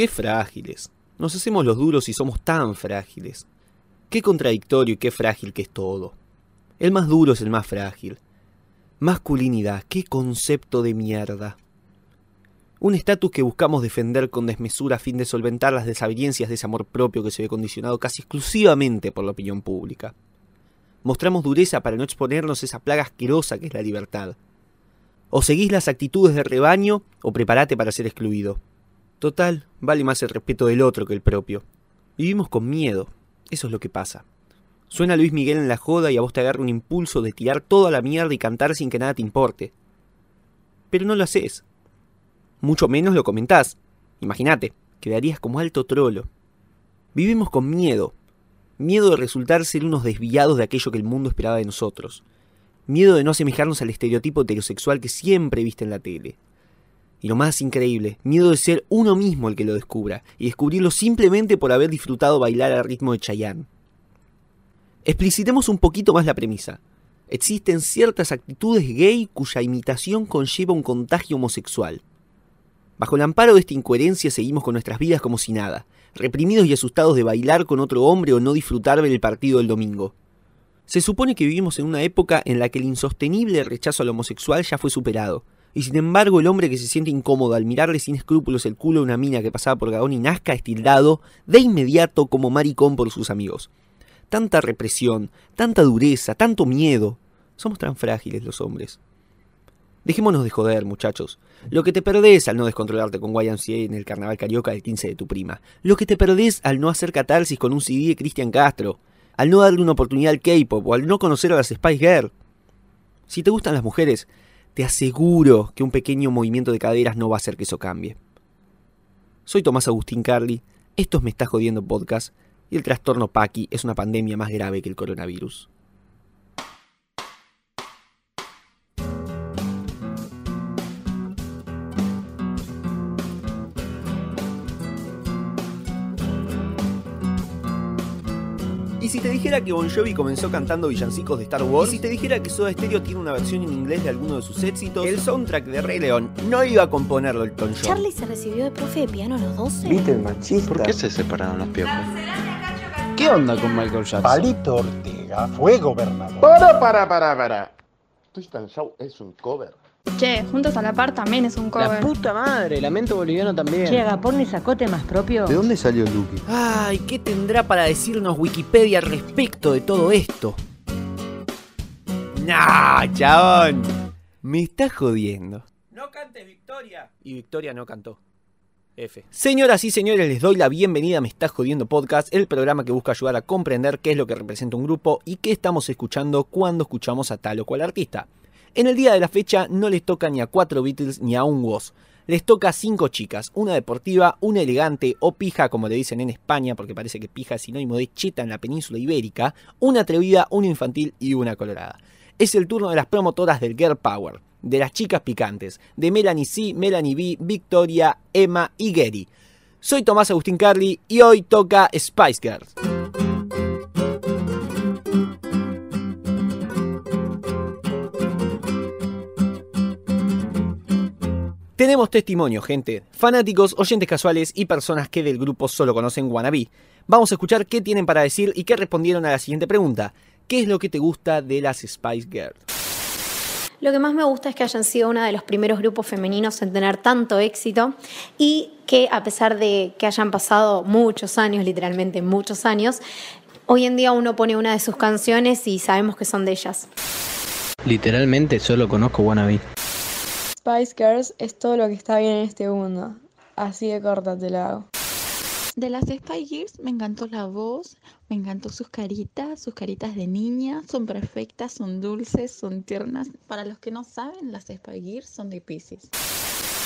Qué frágiles. Nos hacemos los duros y somos tan frágiles. Qué contradictorio y qué frágil que es todo. El más duro es el más frágil. Masculinidad, qué concepto de mierda. Un estatus que buscamos defender con desmesura a fin de solventar las desavenencias de ese amor propio que se ve condicionado casi exclusivamente por la opinión pública. Mostramos dureza para no exponernos a esa plaga asquerosa que es la libertad. O seguís las actitudes de rebaño o prepárate para ser excluido. Total, vale más el respeto del otro que el propio. Vivimos con miedo, eso es lo que pasa. Suena Luis Miguel en la joda y a vos te agarra un impulso de tirar toda la mierda y cantar sin que nada te importe. Pero no lo haces. Mucho menos lo comentás. Imagínate, quedarías como alto trolo. Vivimos con miedo. Miedo de resultar ser unos desviados de aquello que el mundo esperaba de nosotros. Miedo de no asemejarnos al estereotipo heterosexual que siempre viste en la tele. Y lo más increíble, miedo de ser uno mismo el que lo descubra, y descubrirlo simplemente por haber disfrutado bailar al ritmo de Chayanne. Explicitemos un poquito más la premisa. Existen ciertas actitudes gay cuya imitación conlleva un contagio homosexual. Bajo el amparo de esta incoherencia seguimos con nuestras vidas como si nada, reprimidos y asustados de bailar con otro hombre o no disfrutar del partido del domingo. Se supone que vivimos en una época en la que el insostenible rechazo al homosexual ya fue superado, y sin embargo el hombre que se siente incómodo al mirarle sin escrúpulos el culo a una mina que pasaba por Gagón y Nazca es tildado de inmediato como maricón por sus amigos tanta represión, tanta dureza, tanto miedo. Somos tan frágiles los hombres. Dejémonos de joder, muchachos. Lo que te perdés al no descontrolarte con YMCA en el carnaval carioca del 15 de tu prima. Lo que te perdés al no hacer catarsis con un CD de Cristian Castro. Al no darle una oportunidad al K-pop o al no conocer a las Spice Girl. Si te gustan las mujeres, te aseguro que un pequeño movimiento de caderas no va a hacer que eso cambie. Soy Tomás Agustín Carly. Esto es Me Está Jodiendo Podcast y el trastorno Paki es una pandemia más grave que el coronavirus. Si te dijera que Bon Jovi comenzó cantando villancicos de Star Wars? ¿Y si te dijera que Soda Stereo tiene una versión en inglés de alguno de sus éxitos? El soundtrack de Rey León no iba a componerlo el John. Charlie se recibió de profe de piano a los 12. ¿Viste el machista? ¿Por qué se separaron los piojos? ¿Qué onda con Michael Jackson? Palito Ortega fue gobernador. Para, para, para, para. Twistan Show es un cover. Che, Juntos a la Par también es un La cover. puta madre, Lamento Boliviano también. Che, Agapón sacó temas propios. ¿De dónde salió Lucky? Ay, ¿qué tendrá para decirnos Wikipedia respecto de todo esto? Nah, chabón. Me estás jodiendo. No cantes, Victoria. Y Victoria no cantó. F. Señoras y señores, les doy la bienvenida a Me Estás Jodiendo Podcast, el programa que busca ayudar a comprender qué es lo que representa un grupo y qué estamos escuchando cuando escuchamos a tal o cual artista. En el día de la fecha no les toca ni a cuatro Beatles ni a un Woz. Les toca cinco chicas, una deportiva, una elegante o pija como le dicen en España, porque parece que pija es sinónimo de cheta en la península ibérica, una atrevida, una infantil y una colorada. Es el turno de las promotoras del Girl Power, de las chicas picantes, de Melanie C, Melanie B, Victoria, Emma y Gary. Soy Tomás Agustín Carly y hoy toca Spice Girls. Tenemos testimonio, gente, fanáticos, oyentes casuales y personas que del grupo solo conocen Wannabe. Vamos a escuchar qué tienen para decir y qué respondieron a la siguiente pregunta. ¿Qué es lo que te gusta de las Spice Girls? Lo que más me gusta es que hayan sido uno de los primeros grupos femeninos en tener tanto éxito y que a pesar de que hayan pasado muchos años, literalmente muchos años, hoy en día uno pone una de sus canciones y sabemos que son de ellas. Literalmente solo conozco Wannabe. Spice Girls es todo lo que está bien en este mundo. Así de corta te la hago. De las Spy Girls me encantó la voz, me encantó sus caritas, sus caritas de niña, son perfectas, son dulces, son tiernas. Para los que no saben, las Spy Girls son de Pisces.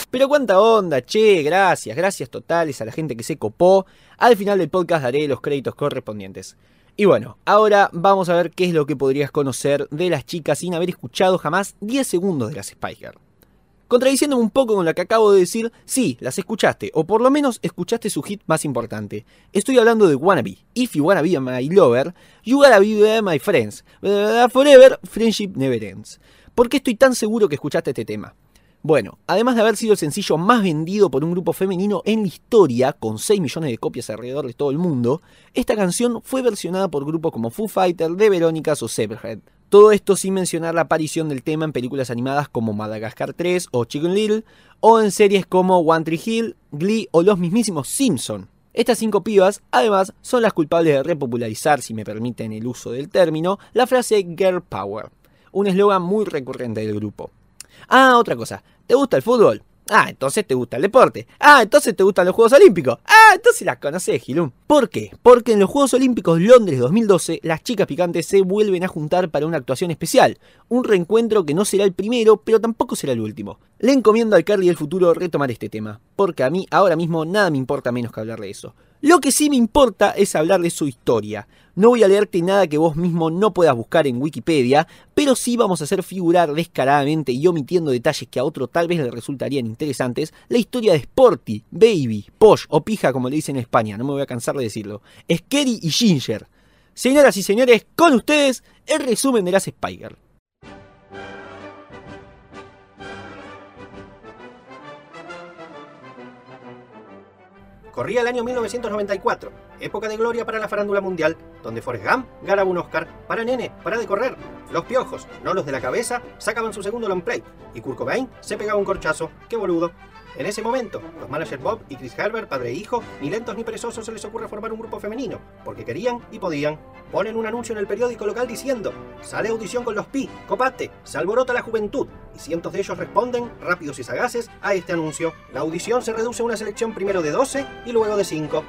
Pero cuánta onda, che, gracias, gracias totales a la gente que se copó. Al final del podcast daré los créditos correspondientes. Y bueno, ahora vamos a ver qué es lo que podrías conocer de las chicas sin haber escuchado jamás 10 segundos de las Spice Girls. Contradiciéndome un poco con lo que acabo de decir, sí, las escuchaste, o por lo menos escuchaste su hit más importante. Estoy hablando de Wannabe. If you wanna be my lover, you gotta be my friends. Forever, friendship never ends. ¿Por qué estoy tan seguro que escuchaste este tema? Bueno, además de haber sido el sencillo más vendido por un grupo femenino en la historia, con 6 millones de copias alrededor de todo el mundo, esta canción fue versionada por grupos como Foo Fighters, The Verónicas o Zebrahead. Todo esto sin mencionar la aparición del tema en películas animadas como Madagascar 3 o Chicken Little, o en series como One Tree Hill, Glee o los mismísimos Simpson. Estas cinco pibas, además, son las culpables de repopularizar, si me permiten el uso del término, la frase Girl Power, un eslogan muy recurrente del grupo. Ah, otra cosa, ¿te gusta el fútbol? Ah, entonces te gusta el deporte. Ah, entonces te gustan los Juegos Olímpicos. Ah, entonces las conoces, Gilum. ¿Por qué? Porque en los Juegos Olímpicos Londres 2012, las chicas picantes se vuelven a juntar para una actuación especial. Un reencuentro que no será el primero, pero tampoco será el último. Le encomiendo al Carly del futuro retomar este tema, porque a mí ahora mismo nada me importa menos que hablar de eso. Lo que sí me importa es hablar de su historia. No voy a leerte nada que vos mismo no puedas buscar en Wikipedia, pero sí vamos a hacer figurar descaradamente y omitiendo detalles que a otro tal vez le resultarían interesantes, la historia de Sporty, Baby, Posh o Pija como le dicen en España, no me voy a cansar de decirlo. Scary y Ginger. Señoras y señores, con ustedes el resumen de las Spiker. Corría el año 1994, época de gloria para la farándula mundial, donde Forrest Gump ganaba un Oscar para nene, para de correr. Los piojos, no los de la cabeza, sacaban su segundo long play, y Kurt se pegaba un corchazo, qué boludo. En ese momento, los managers Bob y Chris Herbert, padre e hijo, ni lentos ni perezosos se les ocurre formar un grupo femenino, porque querían y podían. Ponen un anuncio en el periódico local diciendo, sale audición con los Pi, copate, se alborota la juventud, y cientos de ellos responden, rápidos y sagaces, a este anuncio. La audición se reduce a una selección primero de 12 y luego de 5.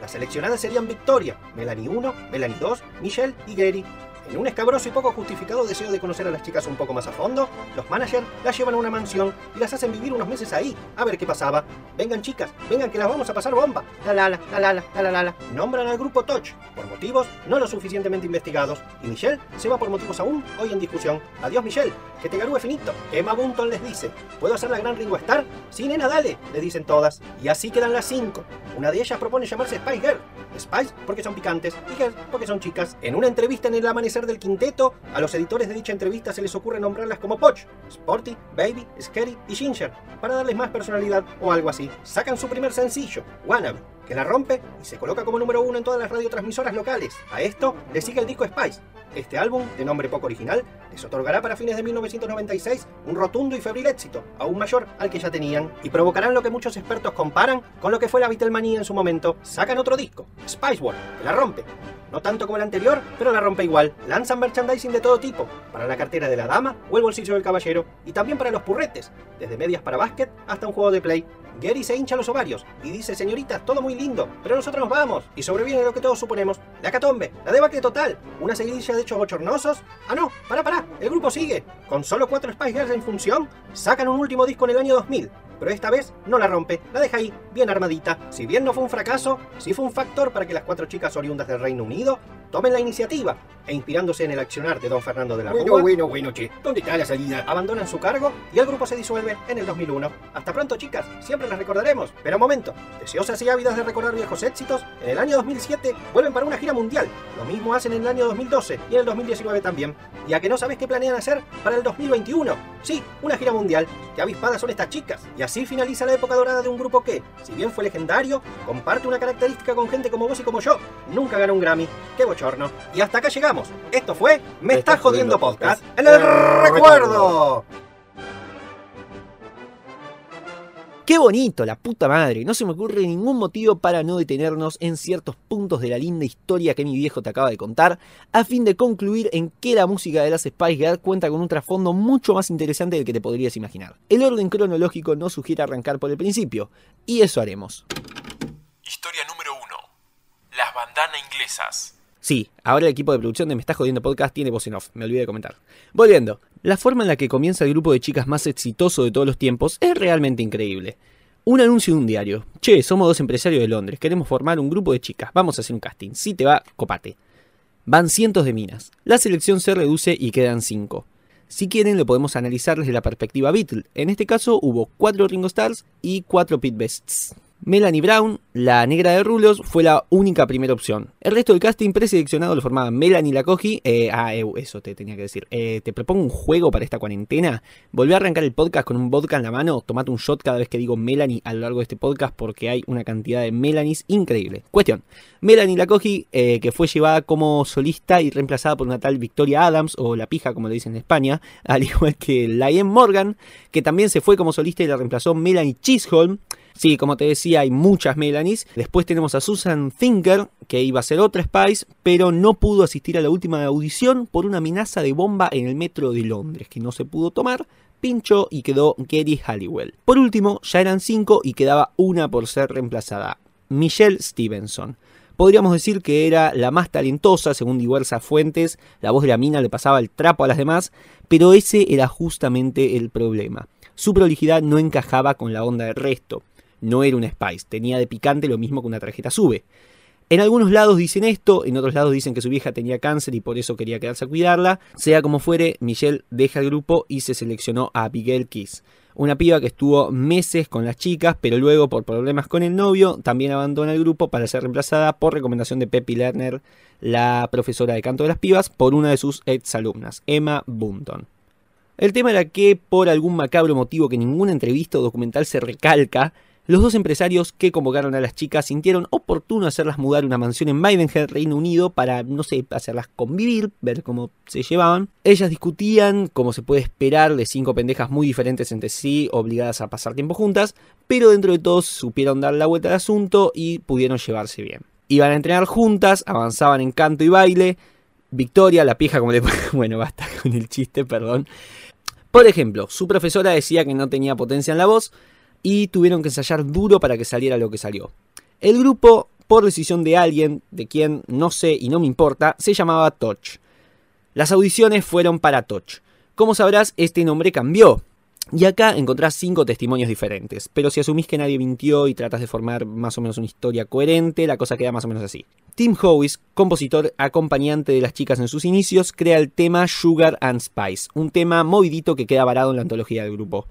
Las seleccionadas serían Victoria, Melanie 1, Melanie 2, Michelle y Gary. En un escabroso y poco justificado deseo de conocer a las chicas un poco más a fondo, los managers las llevan a una mansión y las hacen vivir unos meses ahí, a ver qué pasaba. Vengan chicas, vengan que las vamos a pasar bomba. La la la, la la la, la. Nombran al grupo Touch, por motivos no lo suficientemente investigados, y Michelle se va por motivos aún hoy en discusión. Adiós Michelle, que te garúe finito. Emma Bunton les dice, ¿puedo hacer la gran Ringo Starr? Sí, nena, dale, le dicen todas. Y así quedan las cinco. Una de ellas propone llamarse Spice Girl. Spice porque son picantes y Girl porque son chicas. En una entrevista en el amanecer del quinteto, a los editores de dicha entrevista se les ocurre nombrarlas como Poch, Sporty, Baby, Scary y Ginger, para darles más personalidad o algo así. Sacan su primer sencillo, Wannabe, que la rompe y se coloca como número uno en todas las radiotransmisoras locales. A esto le sigue el disco Spice. Este álbum, de nombre poco original, les otorgará para fines de 1996 un rotundo y febril éxito, aún mayor al que ya tenían, y provocarán lo que muchos expertos comparan con lo que fue la Beatlemania en su momento. Sacan otro disco, Spice World, que la rompe. No tanto como el anterior, pero la rompe igual. Lanzan merchandising de todo tipo, para la cartera de la dama o el bolsillo del caballero, y también para los purretes, desde medias para básquet hasta un juego de play. Gary se hincha los ovarios y dice, señoritas, todo muy lindo, pero nosotros nos vamos. Y sobreviene lo que todos suponemos, la catombe, la debacle total, una seguidilla de hechos bochornosos. Ah no, para, para, el grupo sigue. Con solo cuatro Spice Girls en función, sacan un último disco en el año 2000. Pero esta vez no la rompe, la deja ahí, bien armadita. Si bien no fue un fracaso, sí fue un factor para que las cuatro chicas oriundas del Reino Unido tomen la iniciativa e inspirándose en el accionar de don Fernando de la Bueno, Rúa, bueno, bueno, che. ¿Dónde está la salida? abandonan su cargo y el grupo se disuelve en el 2001. Hasta pronto, chicas, siempre las recordaremos. Pero momento, deseosas y ávidas de recordar viejos éxitos, en el año 2007 vuelven para una gira mundial. Lo mismo hacen en el año 2012 y en el 2019 también. Y a que no sabes qué planean hacer para el 2021. Sí, una gira mundial. Qué avispadas son estas chicas. Y así finaliza la época dorada de un grupo que, si bien fue legendario, comparte una característica con gente como vos y como yo. Nunca ganó un Grammy. Qué bochorno. Y hasta acá llegamos. Esto fue Me, Estás Jodiendo Podcast. En el recuerdo. ¡Qué bonito, la puta madre! No se me ocurre ningún motivo para no detenernos en ciertos puntos de la linda historia que mi viejo te acaba de contar, a fin de concluir en que la música de las Spice Girls cuenta con un trasfondo mucho más interesante del que te podrías imaginar. El orden cronológico nos sugiere arrancar por el principio, y eso haremos. Historia número 1. Las bandanas inglesas. Sí, ahora el equipo de producción de Me Estás Jodiendo Podcast tiene voz en off, me olvidé de comentar. Volviendo, la forma en la que comienza el grupo de chicas más exitoso de todos los tiempos es realmente increíble. Un anuncio de un diario. Che, somos dos empresarios de Londres, queremos formar un grupo de chicas, vamos a hacer un casting. Si te va, copate. Van cientos de minas. La selección se reduce y quedan cinco. Si quieren, lo podemos analizar desde la perspectiva Beatle. En este caso hubo cuatro Ringo Stars y cuatro Pit Bests. Melanie Brown, la negra de rulos, fue la única primera opción. El resto del casting preseleccionado lo formaban Melanie Lacogi. Eh, ah, eh, eso te tenía que decir. Eh, te propongo un juego para esta cuarentena. Volví a arrancar el podcast con un vodka en la mano. Tomate un shot cada vez que digo Melanie a lo largo de este podcast porque hay una cantidad de Melanies increíble. Cuestión. Melanie Lacogi, eh, que fue llevada como solista y reemplazada por una tal Victoria Adams, o la pija como le dicen en España, al igual que Liam Morgan, que también se fue como solista y la reemplazó Melanie Chisholm. Sí, como te decía, hay muchas Melanies. Después tenemos a Susan Thinker, que iba a ser otra Spice, pero no pudo asistir a la última audición por una amenaza de bomba en el metro de Londres, que no se pudo tomar. Pinchó y quedó Gary Halliwell. Por último, ya eran cinco y quedaba una por ser reemplazada. Michelle Stevenson. Podríamos decir que era la más talentosa, según diversas fuentes, la voz de la mina le pasaba el trapo a las demás, pero ese era justamente el problema. Su prolijidad no encajaba con la onda del resto no era una Spice, tenía de picante lo mismo que una tarjeta sube. En algunos lados dicen esto, en otros lados dicen que su vieja tenía cáncer y por eso quería quedarse a cuidarla. Sea como fuere, Michelle deja el grupo y se seleccionó a Abigail Kiss. Una piba que estuvo meses con las chicas, pero luego por problemas con el novio también abandona el grupo para ser reemplazada por recomendación de Peppy Lerner, la profesora de canto de las pibas, por una de sus ex alumnas, Emma Bunton. El tema era que, por algún macabro motivo que ninguna entrevista o documental se recalca, los dos empresarios que convocaron a las chicas sintieron oportuno hacerlas mudar una mansión en Maidenhead, Reino Unido, para, no sé, hacerlas convivir, ver cómo se llevaban. Ellas discutían, como se puede esperar, de cinco pendejas muy diferentes entre sí, obligadas a pasar tiempo juntas, pero dentro de todos supieron dar la vuelta al asunto y pudieron llevarse bien. Iban a entrenar juntas, avanzaban en canto y baile. Victoria, la pija, como le... Bueno, basta con el chiste, perdón. Por ejemplo, su profesora decía que no tenía potencia en la voz, y tuvieron que ensayar duro para que saliera lo que salió. El grupo, por decisión de alguien, de quien no sé y no me importa, se llamaba Touch. Las audiciones fueron para Touch. Como sabrás, este nombre cambió. Y acá encontrás cinco testimonios diferentes, pero si asumís que nadie mintió y tratas de formar más o menos una historia coherente, la cosa queda más o menos así. Tim Howes, compositor acompañante de las chicas en sus inicios, crea el tema Sugar and Spice, un tema movidito que queda varado en la antología del grupo.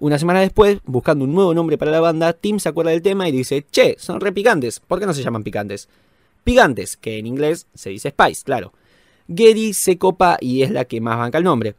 Una semana después, buscando un nuevo nombre para la banda, Tim se acuerda del tema y dice, che, son re picantes, ¿por qué no se llaman picantes? Picantes, que en inglés se dice Spice, claro. Gary se copa y es la que más banca el nombre.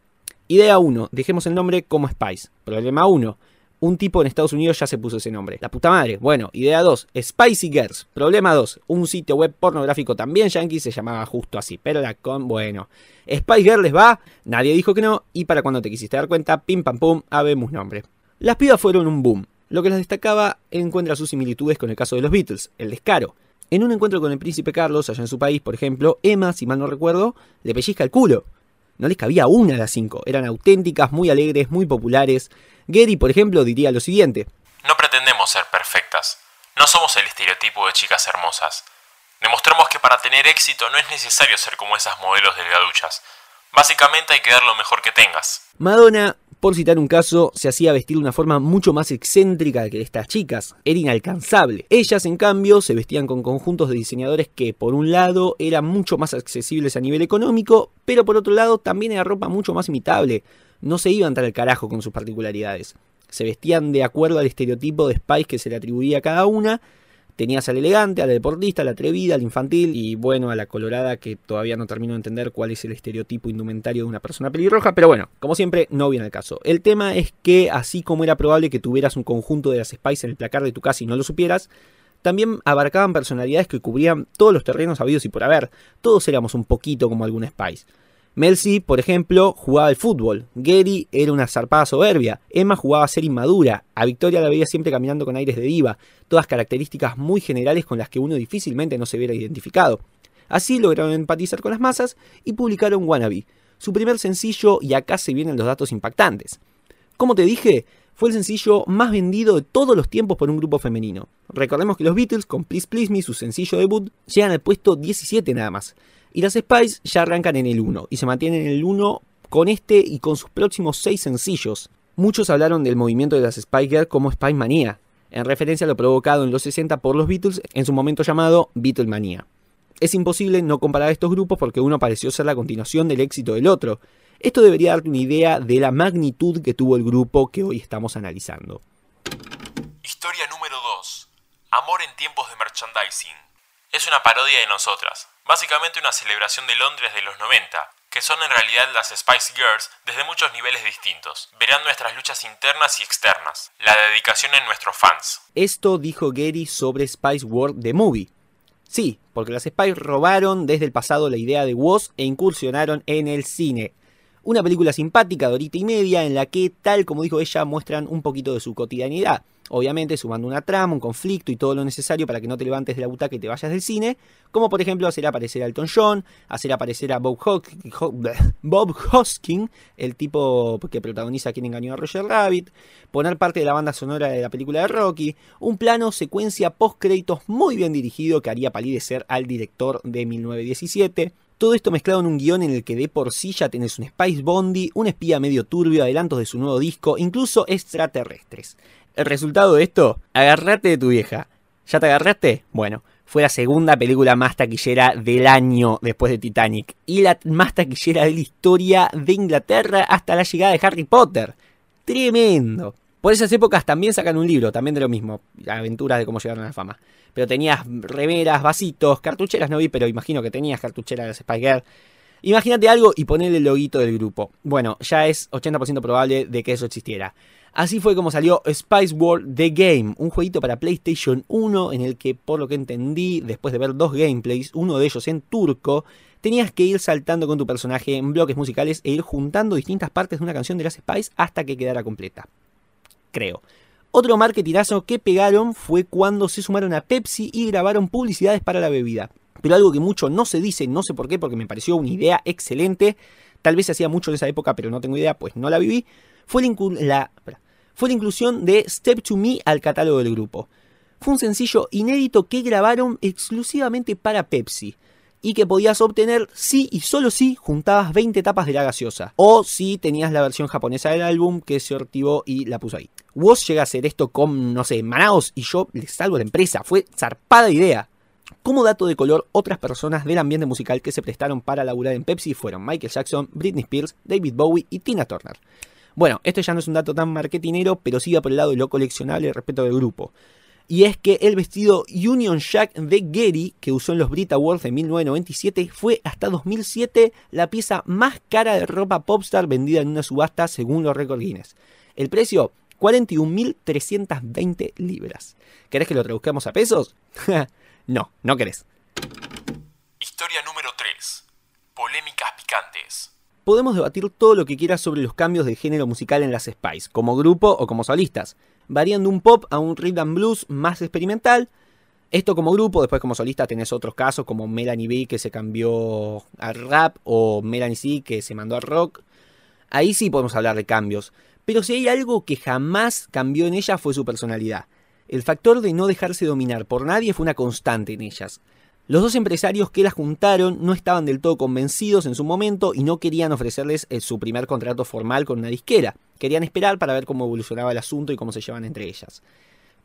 Idea 1, dejemos el nombre como Spice. Problema 1, un tipo en Estados Unidos ya se puso ese nombre. La puta madre. Bueno, idea 2, Spicy Girls. Problema 2, un sitio web pornográfico también yankee se llamaba justo así, pero la con, bueno. Spice Girls les va, nadie dijo que no, y para cuando te quisiste dar cuenta, pim pam pum, habemos nombre. Las pibas fueron un boom. Lo que las destacaba encuentra sus similitudes con el caso de los Beatles, el descaro. En un encuentro con el príncipe Carlos, allá en su país, por ejemplo, Emma, si mal no recuerdo, le pellizca el culo. No les cabía una a las cinco, eran auténticas, muy alegres, muy populares. Gary, por ejemplo, diría lo siguiente. No pretendemos ser perfectas. No somos el estereotipo de chicas hermosas. Demostramos que para tener éxito no es necesario ser como esas modelos delgaduchas. Básicamente hay que dar lo mejor que tengas. Madonna por citar un caso, se hacía vestir de una forma mucho más excéntrica que estas chicas. Era inalcanzable. Ellas, en cambio, se vestían con conjuntos de diseñadores que, por un lado, eran mucho más accesibles a nivel económico, pero por otro lado, también era ropa mucho más imitable. No se iban tan al carajo con sus particularidades. Se vestían de acuerdo al estereotipo de Spice que se le atribuía a cada una, Tenías al elegante, al deportista, al atrevida, al infantil y bueno, a la colorada que todavía no termino de entender cuál es el estereotipo indumentario de una persona pelirroja, pero bueno, como siempre, no viene al caso. El tema es que así como era probable que tuvieras un conjunto de las Spice en el placar de tu casa y no lo supieras, también abarcaban personalidades que cubrían todos los terrenos habidos y por haber. Todos éramos un poquito como alguna Spice. Melcy, por ejemplo, jugaba al fútbol. Gary era una zarpada soberbia. Emma jugaba a ser inmadura. A Victoria la veía siempre caminando con aires de diva. Todas características muy generales con las que uno difícilmente no se hubiera identificado. Así lograron empatizar con las masas y publicaron Wannabe, su primer sencillo y acá se vienen los datos impactantes. Como te dije, fue el sencillo más vendido de todos los tiempos por un grupo femenino. Recordemos que los Beatles con Please Please Me, su sencillo debut, llegan al puesto 17 nada más. Y las Spice ya arrancan en el 1 y se mantienen en el 1 con este y con sus próximos 6 sencillos. Muchos hablaron del movimiento de las Spice Girls como Spice Manía, en referencia a lo provocado en los 60 por los Beatles en su momento llamado Beatlemania. Es imposible no comparar estos grupos porque uno pareció ser la continuación del éxito del otro. Esto debería darte una idea de la magnitud que tuvo el grupo que hoy estamos analizando. Historia número 2. Amor en tiempos de merchandising. Es una parodia de nosotras, básicamente una celebración de Londres de los 90, que son en realidad las Spice Girls desde muchos niveles distintos. Verán nuestras luchas internas y externas, la dedicación en nuestros fans. Esto dijo Gary sobre Spice World The Movie. Sí, porque las Spice robaron desde el pasado la idea de Woz e incursionaron en el cine. Una película simpática de horita y media en la que, tal como dijo ella, muestran un poquito de su cotidianidad. Obviamente sumando una trama, un conflicto y todo lo necesario para que no te levantes de la butaca y te vayas del cine, como por ejemplo hacer aparecer a Elton John, hacer aparecer a Bob, Hoskin, Bob Hoskin, el tipo que protagoniza Quien engañó a Roger Rabbit, poner parte de la banda sonora de la película de Rocky, un plano secuencia post créditos muy bien dirigido que haría palidecer al director de 1917, todo esto mezclado en un guion en el que de por sí ya tenés un Spice Bondi, un espía medio turbio, adelantos de su nuevo disco, incluso extraterrestres. El resultado de esto, agarrate de tu vieja. ¿Ya te agarraste? Bueno, fue la segunda película más taquillera del año después de Titanic y la más taquillera de la historia de Inglaterra hasta la llegada de Harry Potter. Tremendo. Por esas épocas también sacan un libro, también de lo mismo, aventuras de cómo llegaron a la fama. Pero tenías remeras, vasitos, cartucheras no vi, pero imagino que tenías cartucheras de Spy Girl. Imagínate algo y ponele el loguito del grupo. Bueno, ya es 80% probable de que eso existiera. Así fue como salió Spice World The Game, un jueguito para PlayStation 1 en el que, por lo que entendí, después de ver dos gameplays, uno de ellos en turco, tenías que ir saltando con tu personaje en bloques musicales e ir juntando distintas partes de una canción de las Spice hasta que quedara completa creo. Otro marketinazo que pegaron fue cuando se sumaron a Pepsi y grabaron publicidades para la bebida. Pero algo que mucho no se dice, no sé por qué, porque me pareció una idea excelente. Tal vez se hacía mucho en esa época, pero no tengo idea, pues no la viví. Fue la, inclusión de Step to Me al catálogo del grupo. Fue un sencillo inédito que grabaron exclusivamente para Pepsi y que podías obtener si y solo si juntabas 20 tapas de la gaseosa o si tenías la versión japonesa del álbum que se activó y la puso ahí. Woz llega a hacer esto con, no sé, Manaos y yo le salvo a la empresa. Fue zarpada idea. Como dato de color, otras personas del ambiente musical que se prestaron para laburar en Pepsi fueron Michael Jackson, Britney Spears, David Bowie y Tina Turner. Bueno, esto ya no es un dato tan marketinero, pero sigue por el lado de lo coleccionable respecto del grupo. Y es que el vestido Union Jack de Gary, que usó en los Brit Awards de 1997, fue hasta 2007 la pieza más cara de ropa popstar vendida en una subasta según los récords Guinness. El precio, 41.320 libras. ¿Querés que lo traduzcamos a pesos? no, no querés. Historia número 3. Polémicas picantes. Podemos debatir todo lo que quieras sobre los cambios de género musical en las Spice, como grupo o como solistas, variando un pop a un rhythm and blues más experimental. Esto como grupo, después como solista tenés otros casos como Melanie B que se cambió al rap o Melanie C que se mandó al rock. Ahí sí podemos hablar de cambios. Pero si hay algo que jamás cambió en ella fue su personalidad. El factor de no dejarse dominar por nadie fue una constante en ellas. Los dos empresarios que las juntaron no estaban del todo convencidos en su momento y no querían ofrecerles eh, su primer contrato formal con una disquera. Querían esperar para ver cómo evolucionaba el asunto y cómo se llevan entre ellas.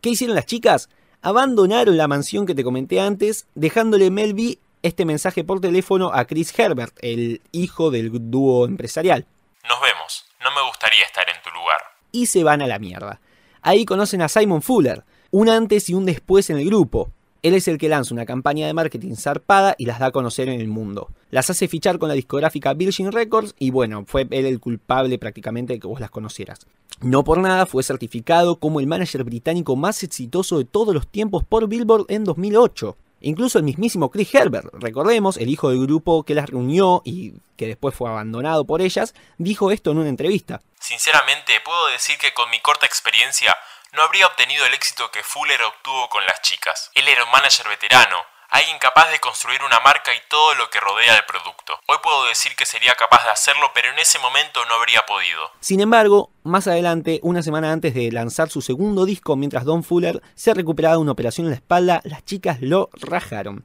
¿Qué hicieron las chicas? Abandonaron la mansión que te comenté antes, dejándole Melby este mensaje por teléfono a Chris Herbert, el hijo del dúo empresarial. Nos vemos. No me gustaría estar en tu lugar. Y se van a la mierda. Ahí conocen a Simon Fuller, un antes y un después en el grupo. Él es el que lanza una campaña de marketing zarpada y las da a conocer en el mundo. Las hace fichar con la discográfica Virgin Records y bueno, fue él el culpable prácticamente de que vos las conocieras. No por nada fue certificado como el manager británico más exitoso de todos los tiempos por Billboard en 2008. Incluso el mismísimo Chris Herbert, recordemos, el hijo del grupo que las reunió y que después fue abandonado por ellas, dijo esto en una entrevista. Sinceramente, puedo decir que con mi corta experiencia no habría obtenido el éxito que Fuller obtuvo con las chicas. Él era un manager veterano, alguien capaz de construir una marca y todo lo que rodea el producto. Hoy puedo decir que sería capaz de hacerlo, pero en ese momento no habría podido. Sin embargo, más adelante, una semana antes de lanzar su segundo disco, mientras Don Fuller se recuperaba de una operación en la espalda, las chicas lo rajaron.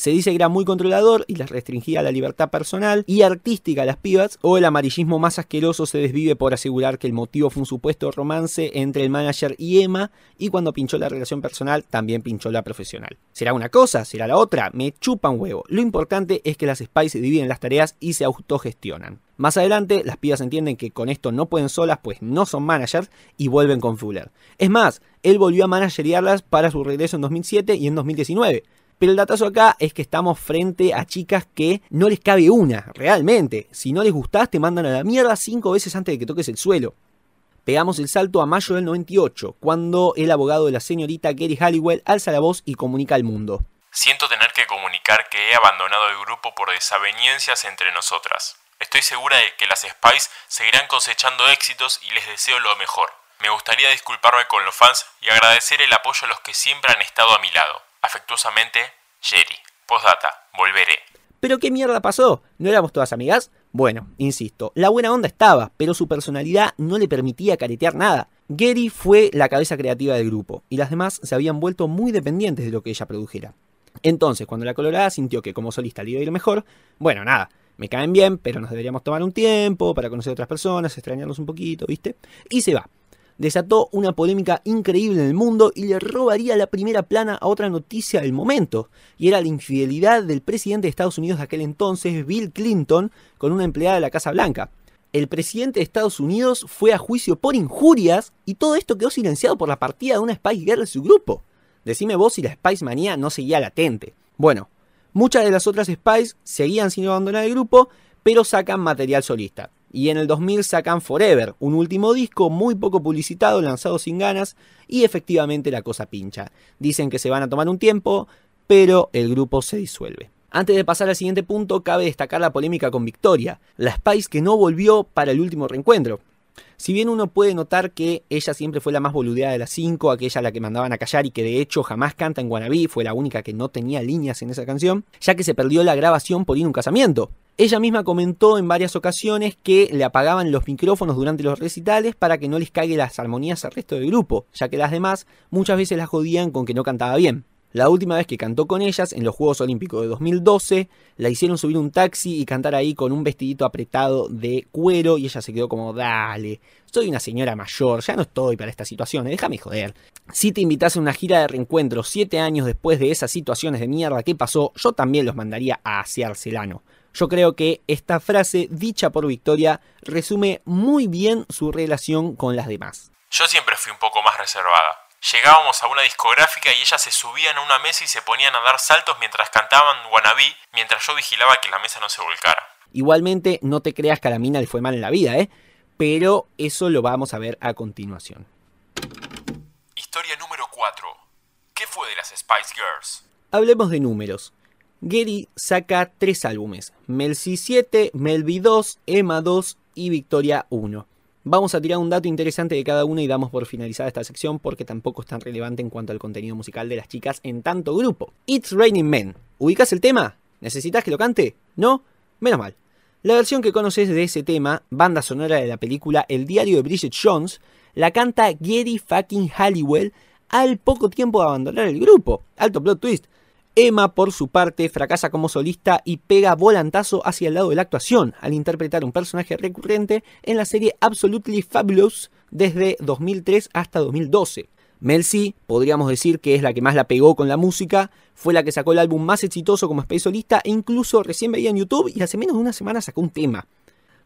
Se dice que era muy controlador y les restringía la libertad personal y artística a las pibas, o el amarillismo más asqueroso se desvive por asegurar que el motivo fue un supuesto romance entre el manager y Emma, y cuando pinchó la relación personal, también pinchó la profesional. ¿Será una cosa? ¿Será la otra? Me chupa un huevo. Lo importante es que las Spice dividen las tareas y se autogestionan. Más adelante, las pibas entienden que con esto no pueden solas, pues no son managers, y vuelven con Fuller. Es más, él volvió a managerearlas para su regreso en 2007 y en 2019. Pero el datazo acá es que estamos frente a chicas que no les cabe una, realmente. Si no les gustás, te mandan a la mierda cinco veces antes de que toques el suelo. Pegamos el salto a mayo del 98, cuando el abogado de la señorita Gary Halliwell alza la voz y comunica al mundo. Siento tener que comunicar que he abandonado el grupo por desavenencias entre nosotras. Estoy segura de que las Spice seguirán cosechando éxitos y les deseo lo mejor. Me gustaría disculparme con los fans y agradecer el apoyo a los que siempre han estado a mi lado. Afectuosamente, Jerry. Postdata, volveré. ¿Pero qué mierda pasó? ¿No éramos todas amigas? Bueno, insisto, la buena onda estaba, pero su personalidad no le permitía caretear nada. Gary fue la cabeza creativa del grupo, y las demás se habían vuelto muy dependientes de lo que ella produjera. Entonces, cuando la Colorada sintió que como solista le iba a ir mejor, bueno, nada, me caen bien, pero nos deberíamos tomar un tiempo para conocer a otras personas, extrañarnos un poquito, ¿viste? Y se va. Desató una polémica increíble en el mundo y le robaría la primera plana a otra noticia del momento, y era la infidelidad del presidente de Estados Unidos de aquel entonces, Bill Clinton, con una empleada de la Casa Blanca. El presidente de Estados Unidos fue a juicio por injurias y todo esto quedó silenciado por la partida de una Spice Girl de su grupo. Decime vos si la Spice Manía no seguía latente. Bueno, Muchas de las otras Spice seguían sin abandonar el grupo, pero sacan material solista. Y en el 2000 sacan Forever, un último disco muy poco publicitado, lanzado sin ganas, y efectivamente la cosa pincha. Dicen que se van a tomar un tiempo, pero el grupo se disuelve. Antes de pasar al siguiente punto, cabe destacar la polémica con Victoria, la Spice que no volvió para el último reencuentro. Si bien uno puede notar que ella siempre fue la más boludeada de las cinco, aquella la que mandaban a callar y que de hecho jamás canta en Wannabe, fue la única que no tenía líneas en esa canción, ya que se perdió la grabación por ir a un casamiento. Ella misma comentó en varias ocasiones que le apagaban los micrófonos durante los recitales para que no les caiga las armonías al resto del grupo, ya que las demás muchas veces la jodían con que no cantaba bien. La última vez que cantó con ellas, en los Juegos Olímpicos de 2012, la hicieron subir un taxi y cantar ahí con un vestidito apretado de cuero y ella se quedó como, dale, soy una señora mayor, ya no estoy para estas situaciones, déjame joder. Si te invitas a una gira de reencuentro siete años después de esas situaciones de mierda que pasó, yo también los mandaría a Celano. Yo creo que esta frase, dicha por Victoria, resume muy bien su relación con las demás. Yo siempre fui un poco más reservada. Llegábamos a una discográfica y ellas se subían a una mesa y se ponían a dar saltos mientras cantaban Wannabe, mientras yo vigilaba que la mesa no se volcara. Igualmente, no te creas que a la mina le fue mal en la vida, ¿eh? Pero eso lo vamos a ver a continuación. Historia número 4. ¿Qué fue de las Spice Girls? Hablemos de números. Gary saca tres álbumes, Mel C 7, Mel B 2, Emma 2 y Victoria 1. Vamos a tirar un dato interesante de cada uno y damos por finalizada esta sección porque tampoco es tan relevante en cuanto al contenido musical de las chicas en tanto grupo. It's Raining Men. ¿Ubicas el tema? ¿Necesitas que lo cante? ¿No? Menos mal. La versión que conoces de ese tema, banda sonora de la película El diario de Bridget Jones, la canta Gary fucking Halliwell al poco tiempo de abandonar el grupo. Alto plot twist. Emma, por su parte, fracasa como solista y pega volantazo hacia el lado de la actuación al interpretar un personaje recurrente en la serie Absolutely Fabulous desde 2003 hasta 2012. Mel C, podríamos decir que es la que más la pegó con la música, fue la que sacó el álbum más exitoso como space solista e incluso recién veía en YouTube y hace menos de una semana sacó un tema.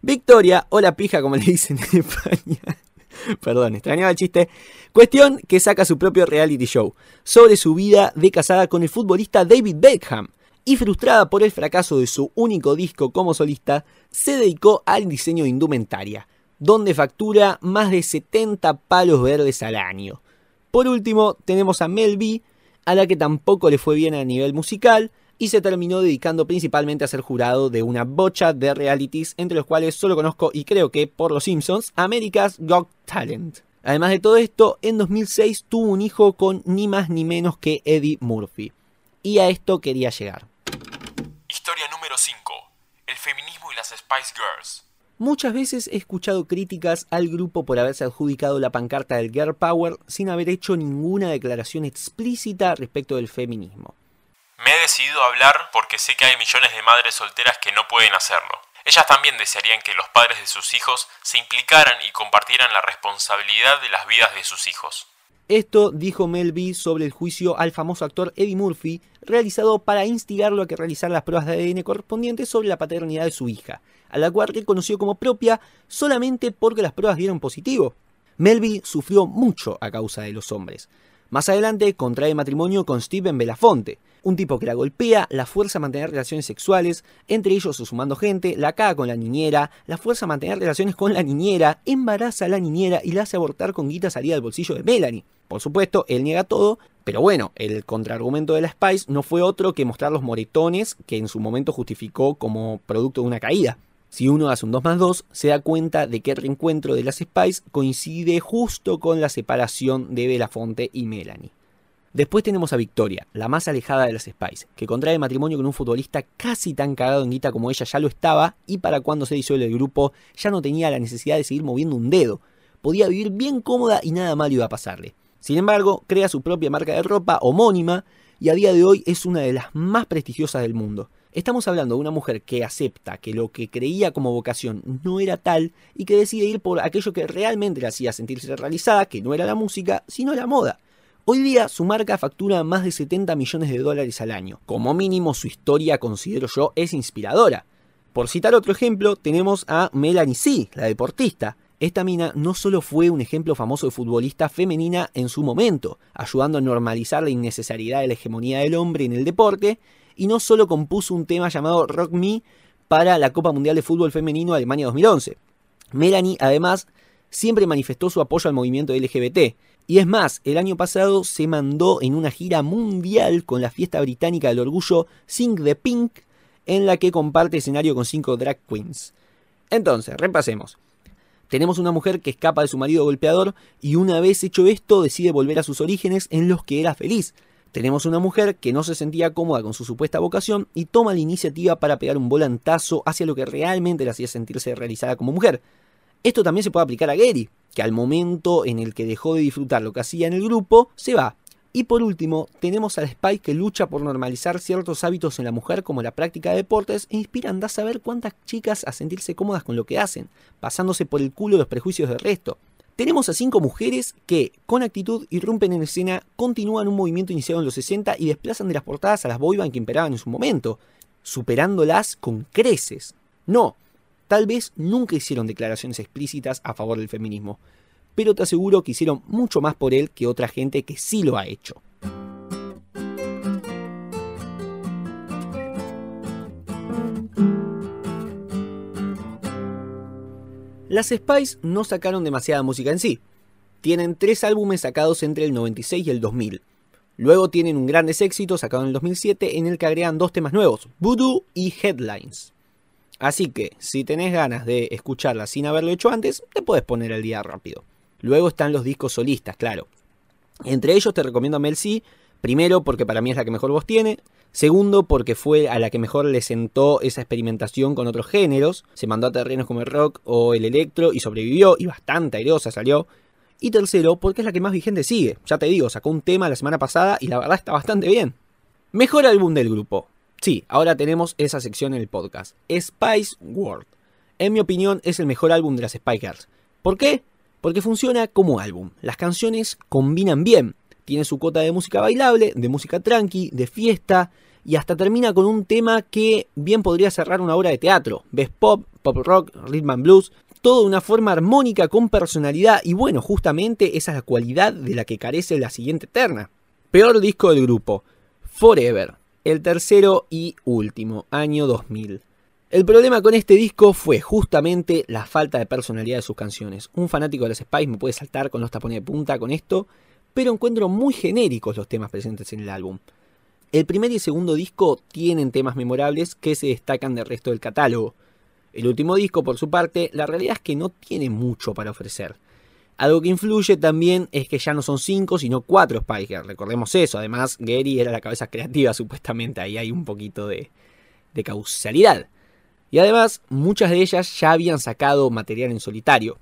Victoria, o la pija como le dicen en España, Perdón, extrañaba el chiste. Cuestión que saca su propio reality show sobre su vida de casada con el futbolista David Beckham. Y frustrada por el fracaso de su único disco como solista, se dedicó al diseño de indumentaria, donde factura más de 70 palos verdes al año. Por último, tenemos a Mel B, a la que tampoco le fue bien a nivel musical, y se terminó dedicando principalmente a ser jurado de una bocha de realities, entre los cuales solo conozco y creo que por los Simpsons, America's Got Talent. Además de todo esto, en 2006 tuvo un hijo con ni más ni menos que Eddie Murphy. Y a esto quería llegar. Historia número 5. El feminismo y las Spice Girls. Muchas veces he escuchado críticas al grupo por haberse adjudicado la pancarta del Girl Power sin haber hecho ninguna declaración explícita respecto del feminismo. Me he decidido a hablar porque sé que hay millones de madres solteras que no pueden hacerlo. Ellas también desearían que los padres de sus hijos se implicaran y compartieran la responsabilidad de las vidas de sus hijos. Esto dijo Mel B sobre el juicio al famoso actor Eddie Murphy, realizado para instigarlo a que realizara las pruebas de ADN correspondientes sobre la paternidad de su hija, a la cual reconoció como propia solamente porque las pruebas dieron positivo. Melby sufrió mucho a causa de los hombres. Más adelante contrae matrimonio con Steven Belafonte, un tipo que la golpea, la fuerza a mantener relaciones sexuales, entre ellos sumando gente, la caga con la niñera, la fuerza a mantener relaciones con la niñera, embaraza a la niñera y la hace abortar con guita salida del bolsillo de Melanie. Por supuesto, él niega todo, pero bueno, el contraargumento de la Spice no fue otro que mostrar los moretones que en su momento justificó como producto de una caída. Si uno hace un 2 más 2, se da cuenta de que el reencuentro de las Spice coincide justo con la separación de Belafonte y Melanie. Después tenemos a Victoria, la más alejada de las Spice, que contrae matrimonio con un futbolista casi tan cagado en guita como ella ya lo estaba y para cuando se disuelve el grupo ya no tenía la necesidad de seguir moviendo un dedo. Podía vivir bien cómoda y nada malo iba a pasarle. Sin embargo, crea su propia marca de ropa homónima y a día de hoy es una de las más prestigiosas del mundo. Estamos hablando de una mujer que acepta que lo que creía como vocación no era tal y que decide ir por aquello que realmente le hacía sentirse realizada, que no era la música, sino la moda. Hoy día su marca factura más de 70 millones de dólares al año. Como mínimo su historia, considero yo, es inspiradora. Por citar otro ejemplo, tenemos a Melanie C., la deportista. Esta mina no solo fue un ejemplo famoso de futbolista femenina en su momento, ayudando a normalizar la innecesariedad de la hegemonía del hombre en el deporte, y no solo compuso un tema llamado Rock Me para la Copa Mundial de Fútbol Femenino Alemania 2011. Melanie, además, siempre manifestó su apoyo al movimiento LGBT, y es más, el año pasado se mandó en una gira mundial con la fiesta británica del orgullo Sing the Pink, en la que comparte escenario con cinco drag queens. Entonces, repasemos. Tenemos una mujer que escapa de su marido golpeador y una vez hecho esto decide volver a sus orígenes en los que era feliz. Tenemos una mujer que no se sentía cómoda con su supuesta vocación y toma la iniciativa para pegar un volantazo hacia lo que realmente le hacía sentirse realizada como mujer. Esto también se puede aplicar a Gary, que al momento en el que dejó de disfrutar lo que hacía en el grupo, se va. Y por último, tenemos al Spike que lucha por normalizar ciertos hábitos en la mujer como la práctica de deportes e inspiran a saber cuántas chicas a sentirse cómodas con lo que hacen, pasándose por el culo los prejuicios del resto. Tenemos a cinco mujeres que, con actitud, irrumpen en escena, continúan un movimiento iniciado en los 60 y desplazan de las portadas a las boyband que imperaban en su momento, superándolas con creces. No, Tal vez nunca hicieron declaraciones explícitas a favor del feminismo, pero te aseguro que hicieron mucho más por él que otra gente que sí lo ha hecho. Las Spice no sacaron demasiada música en sí. Tienen tres álbumes sacados entre el 96 y el 2000. Luego tienen un grandes éxito sacado en el 2007 en el que agregan dos temas nuevos, Voodoo y Headlines. Así que, si tenés ganas de escucharla sin haberlo hecho antes, te puedes poner el día rápido. Luego están los discos solistas, claro. Entre ellos te recomiendo a Mel C, primero porque para mí es la que mejor voz tiene, segundo porque fue a la que mejor le sentó esa experimentación con otros géneros, se mandó a terrenos como el rock o el electro y sobrevivió y bastante airosa salió. Y tercero porque es la que más vigente sigue, ya te digo, sacó un tema la semana pasada y la verdad está bastante bien. Mejor álbum del grupo. Sí, ahora tenemos esa sección en el podcast. Spice World. En mi opinión es el mejor álbum de las Spice Girls. ¿Por qué? Porque funciona como álbum. Las canciones combinan bien. Tiene su cuota de música bailable, de música tranqui, de fiesta y hasta termina con un tema que bien podría cerrar una obra de teatro. Ves pop, pop rock, rhythm and blues, todo de una forma armónica con personalidad y bueno, justamente esa es la cualidad de la que carece la siguiente terna. Peor disco del grupo, Forever el tercero y último, año 2000. El problema con este disco fue justamente la falta de personalidad de sus canciones. Un fanático de las Spice me puede saltar con los tapones de punta con esto, pero encuentro muy genéricos los temas presentes en el álbum. El primer y segundo disco tienen temas memorables que se destacan del resto del catálogo. El último disco, por su parte, la realidad es que no tiene mucho para ofrecer. Algo que influye también es que ya no son cinco, sino cuatro Spice Recordemos eso. Además, Gary era la cabeza creativa, supuestamente. Ahí hay un poquito de, de causalidad. Y además, muchas de ellas ya habían sacado material en solitario.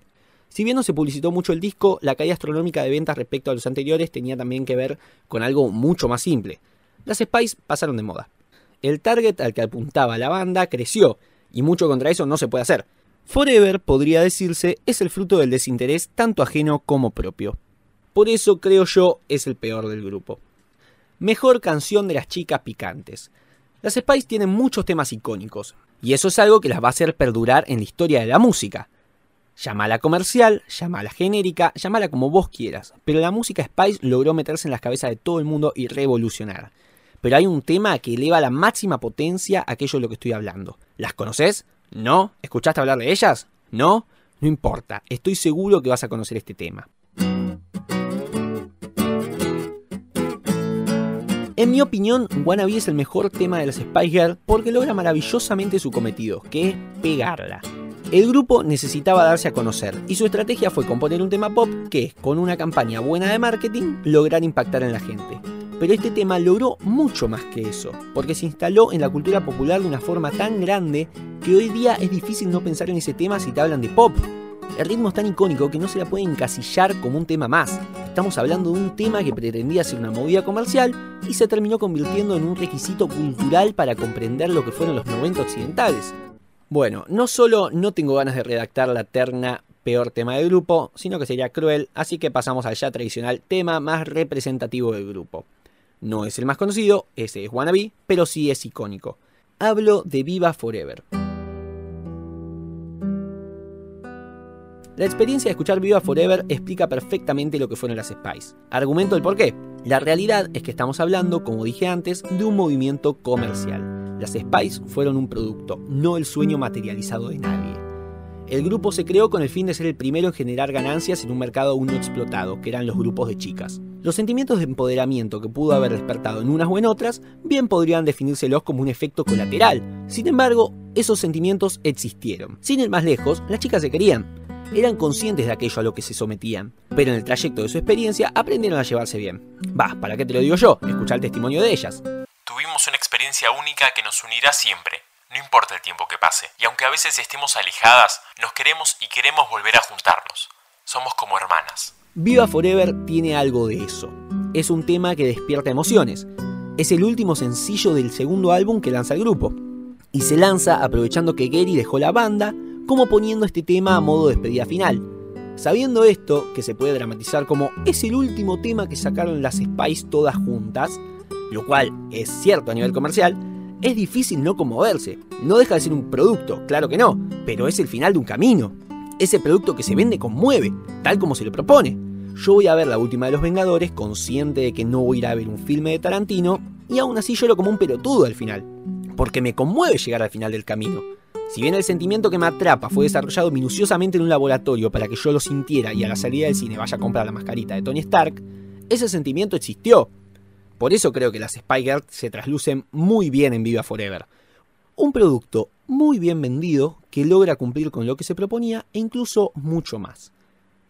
Si bien no se publicitó mucho el disco, la caída astronómica de ventas respecto a los anteriores tenía también que ver con algo mucho más simple. Las Spice pasaron de moda. El target al que apuntaba la banda creció, y mucho contra eso no se puede hacer. Forever, podría decirse, es el fruto del desinterés tanto ajeno como propio. Por eso creo yo es el peor del grupo. Mejor canción de las chicas picantes. Las Spice tienen muchos temas icónicos, y eso es algo que las va a hacer perdurar en la historia de la música. Llámala comercial, llámala genérica, llámala como vos quieras, pero la música Spice logró meterse en las cabezas de todo el mundo y revolucionar. Pero hay un tema que eleva a la máxima potencia aquello de lo que estoy hablando. ¿Las conoces? ¿No? ¿Escuchaste hablar de ellas? ¿No? No importa, estoy seguro que vas a conocer este tema. En mi opinión, Wannabe es el mejor tema de las Spice Girls porque logra maravillosamente su cometido, que es pegarla. El grupo necesitaba darse a conocer y su estrategia fue componer un tema pop que, con una campaña buena de marketing, lograr impactar en la gente. Pero este tema logró mucho más que eso, porque se instaló en la cultura popular de una forma tan grande que hoy día es difícil no pensar en ese tema si te hablan de pop. El ritmo es tan icónico que no se la puede encasillar como un tema más. Estamos hablando de un tema que pretendía ser una movida comercial y se terminó convirtiendo en un requisito cultural para comprender lo que fueron los 90 occidentales. Bueno, no solo no tengo ganas de redactar la terna peor tema del grupo, sino que sería cruel, así que pasamos al ya tradicional tema más representativo del grupo. No es el más conocido, ese es Wannabe, pero sí es icónico. Hablo de Viva Forever. La experiencia de escuchar Viva Forever explica perfectamente lo que fueron las Spice. Argumento el por qué. La realidad es que estamos hablando, como dije antes, de un movimiento comercial. Las Spice fueron un producto, no el sueño materializado de nadie. El grupo se creó con el fin de ser el primero en generar ganancias en un mercado aún no explotado, que eran los grupos de chicas. Los sentimientos de empoderamiento que pudo haber despertado en unas o en otras, bien podrían definírselos como un efecto colateral. Sin embargo, esos sentimientos existieron. Sin ir más lejos, las chicas se querían. Eran conscientes de aquello a lo que se sometían, pero en el trayecto de su experiencia aprendieron a llevarse bien. Va, ¿para qué te lo digo yo? Escucha el testimonio de ellas. Tuvimos una experiencia única que nos unirá siempre, no importa el tiempo que pase. Y aunque a veces estemos alejadas, nos queremos y queremos volver a juntarnos. Somos como hermanas. Viva Forever tiene algo de eso. Es un tema que despierta emociones. Es el último sencillo del segundo álbum que lanza el grupo. Y se lanza aprovechando que Gary dejó la banda, como poniendo este tema a modo de despedida final. Sabiendo esto, que se puede dramatizar como es el último tema que sacaron las Spice todas juntas, lo cual es cierto a nivel comercial, es difícil no conmoverse. No deja de ser un producto, claro que no, pero es el final de un camino. Ese producto que se vende conmueve, tal como se lo propone. Yo voy a ver la última de los Vengadores, consciente de que no voy a ir a ver un filme de Tarantino, y aún así lloro como un pelotudo al final, porque me conmueve llegar al final del camino. Si bien el sentimiento que me atrapa fue desarrollado minuciosamente en un laboratorio para que yo lo sintiera y a la salida del cine vaya a comprar la mascarita de Tony Stark, ese sentimiento existió, por eso creo que las Spy Girls se traslucen muy bien en Viva Forever. Un producto muy bien vendido que logra cumplir con lo que se proponía e incluso mucho más.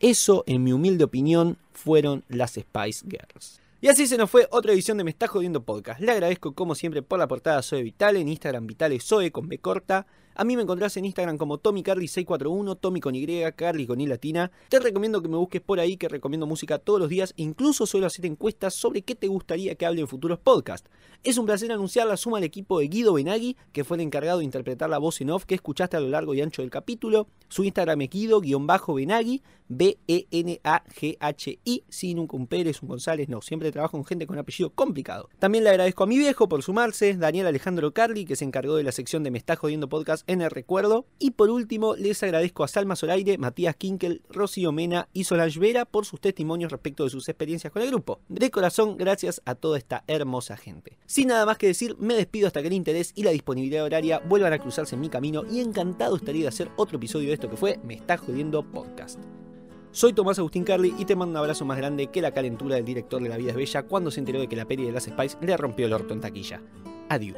Eso, en mi humilde opinión, fueron las Spice Girls. Y así se nos fue otra edición de Me Está Jodiendo Podcast. Le agradezco como siempre por la portada Zoe Vital, en Instagram Vitale Zoe con B corta. A mí me encontrás en Instagram como TommyCarly641, Tommy con Y, Carly con I latina. Te recomiendo que me busques por ahí, que recomiendo música todos los días. Incluso suelo hacer encuestas sobre qué te gustaría que hable en futuros podcasts. Es un placer anunciar la suma al equipo de Guido Benaghi, que fue el encargado de interpretar la voz en off que escuchaste a lo largo y ancho del capítulo. Su Instagram es Guido-Benaghi, B-E-N-A-G-H-I, sin un Pérez, un González, no, siempre trabajo con gente con apellido complicado. También le agradezco a mi viejo por sumarse, Daniel Alejandro Carly, que se encargó de la sección de Me Está Jodiendo Podcast en el recuerdo. Y por último, les agradezco a Salma Zoraire, Matías Kinkel, Rocío Mena y Solange Vera por sus testimonios respecto de sus experiencias con el grupo. De corazón, gracias a toda esta hermosa gente. Sin nada más que decir, me despido hasta que el interés y la disponibilidad horaria vuelvan a cruzarse en mi camino y encantado estaría de hacer otro episodio de esto que fue Me está jodiendo podcast. Soy Tomás Agustín Carly y te mando un abrazo más grande que la calentura del director de La Vida es Bella cuando se enteró de que la peli de las Spice le rompió el orto en taquilla. Adiós.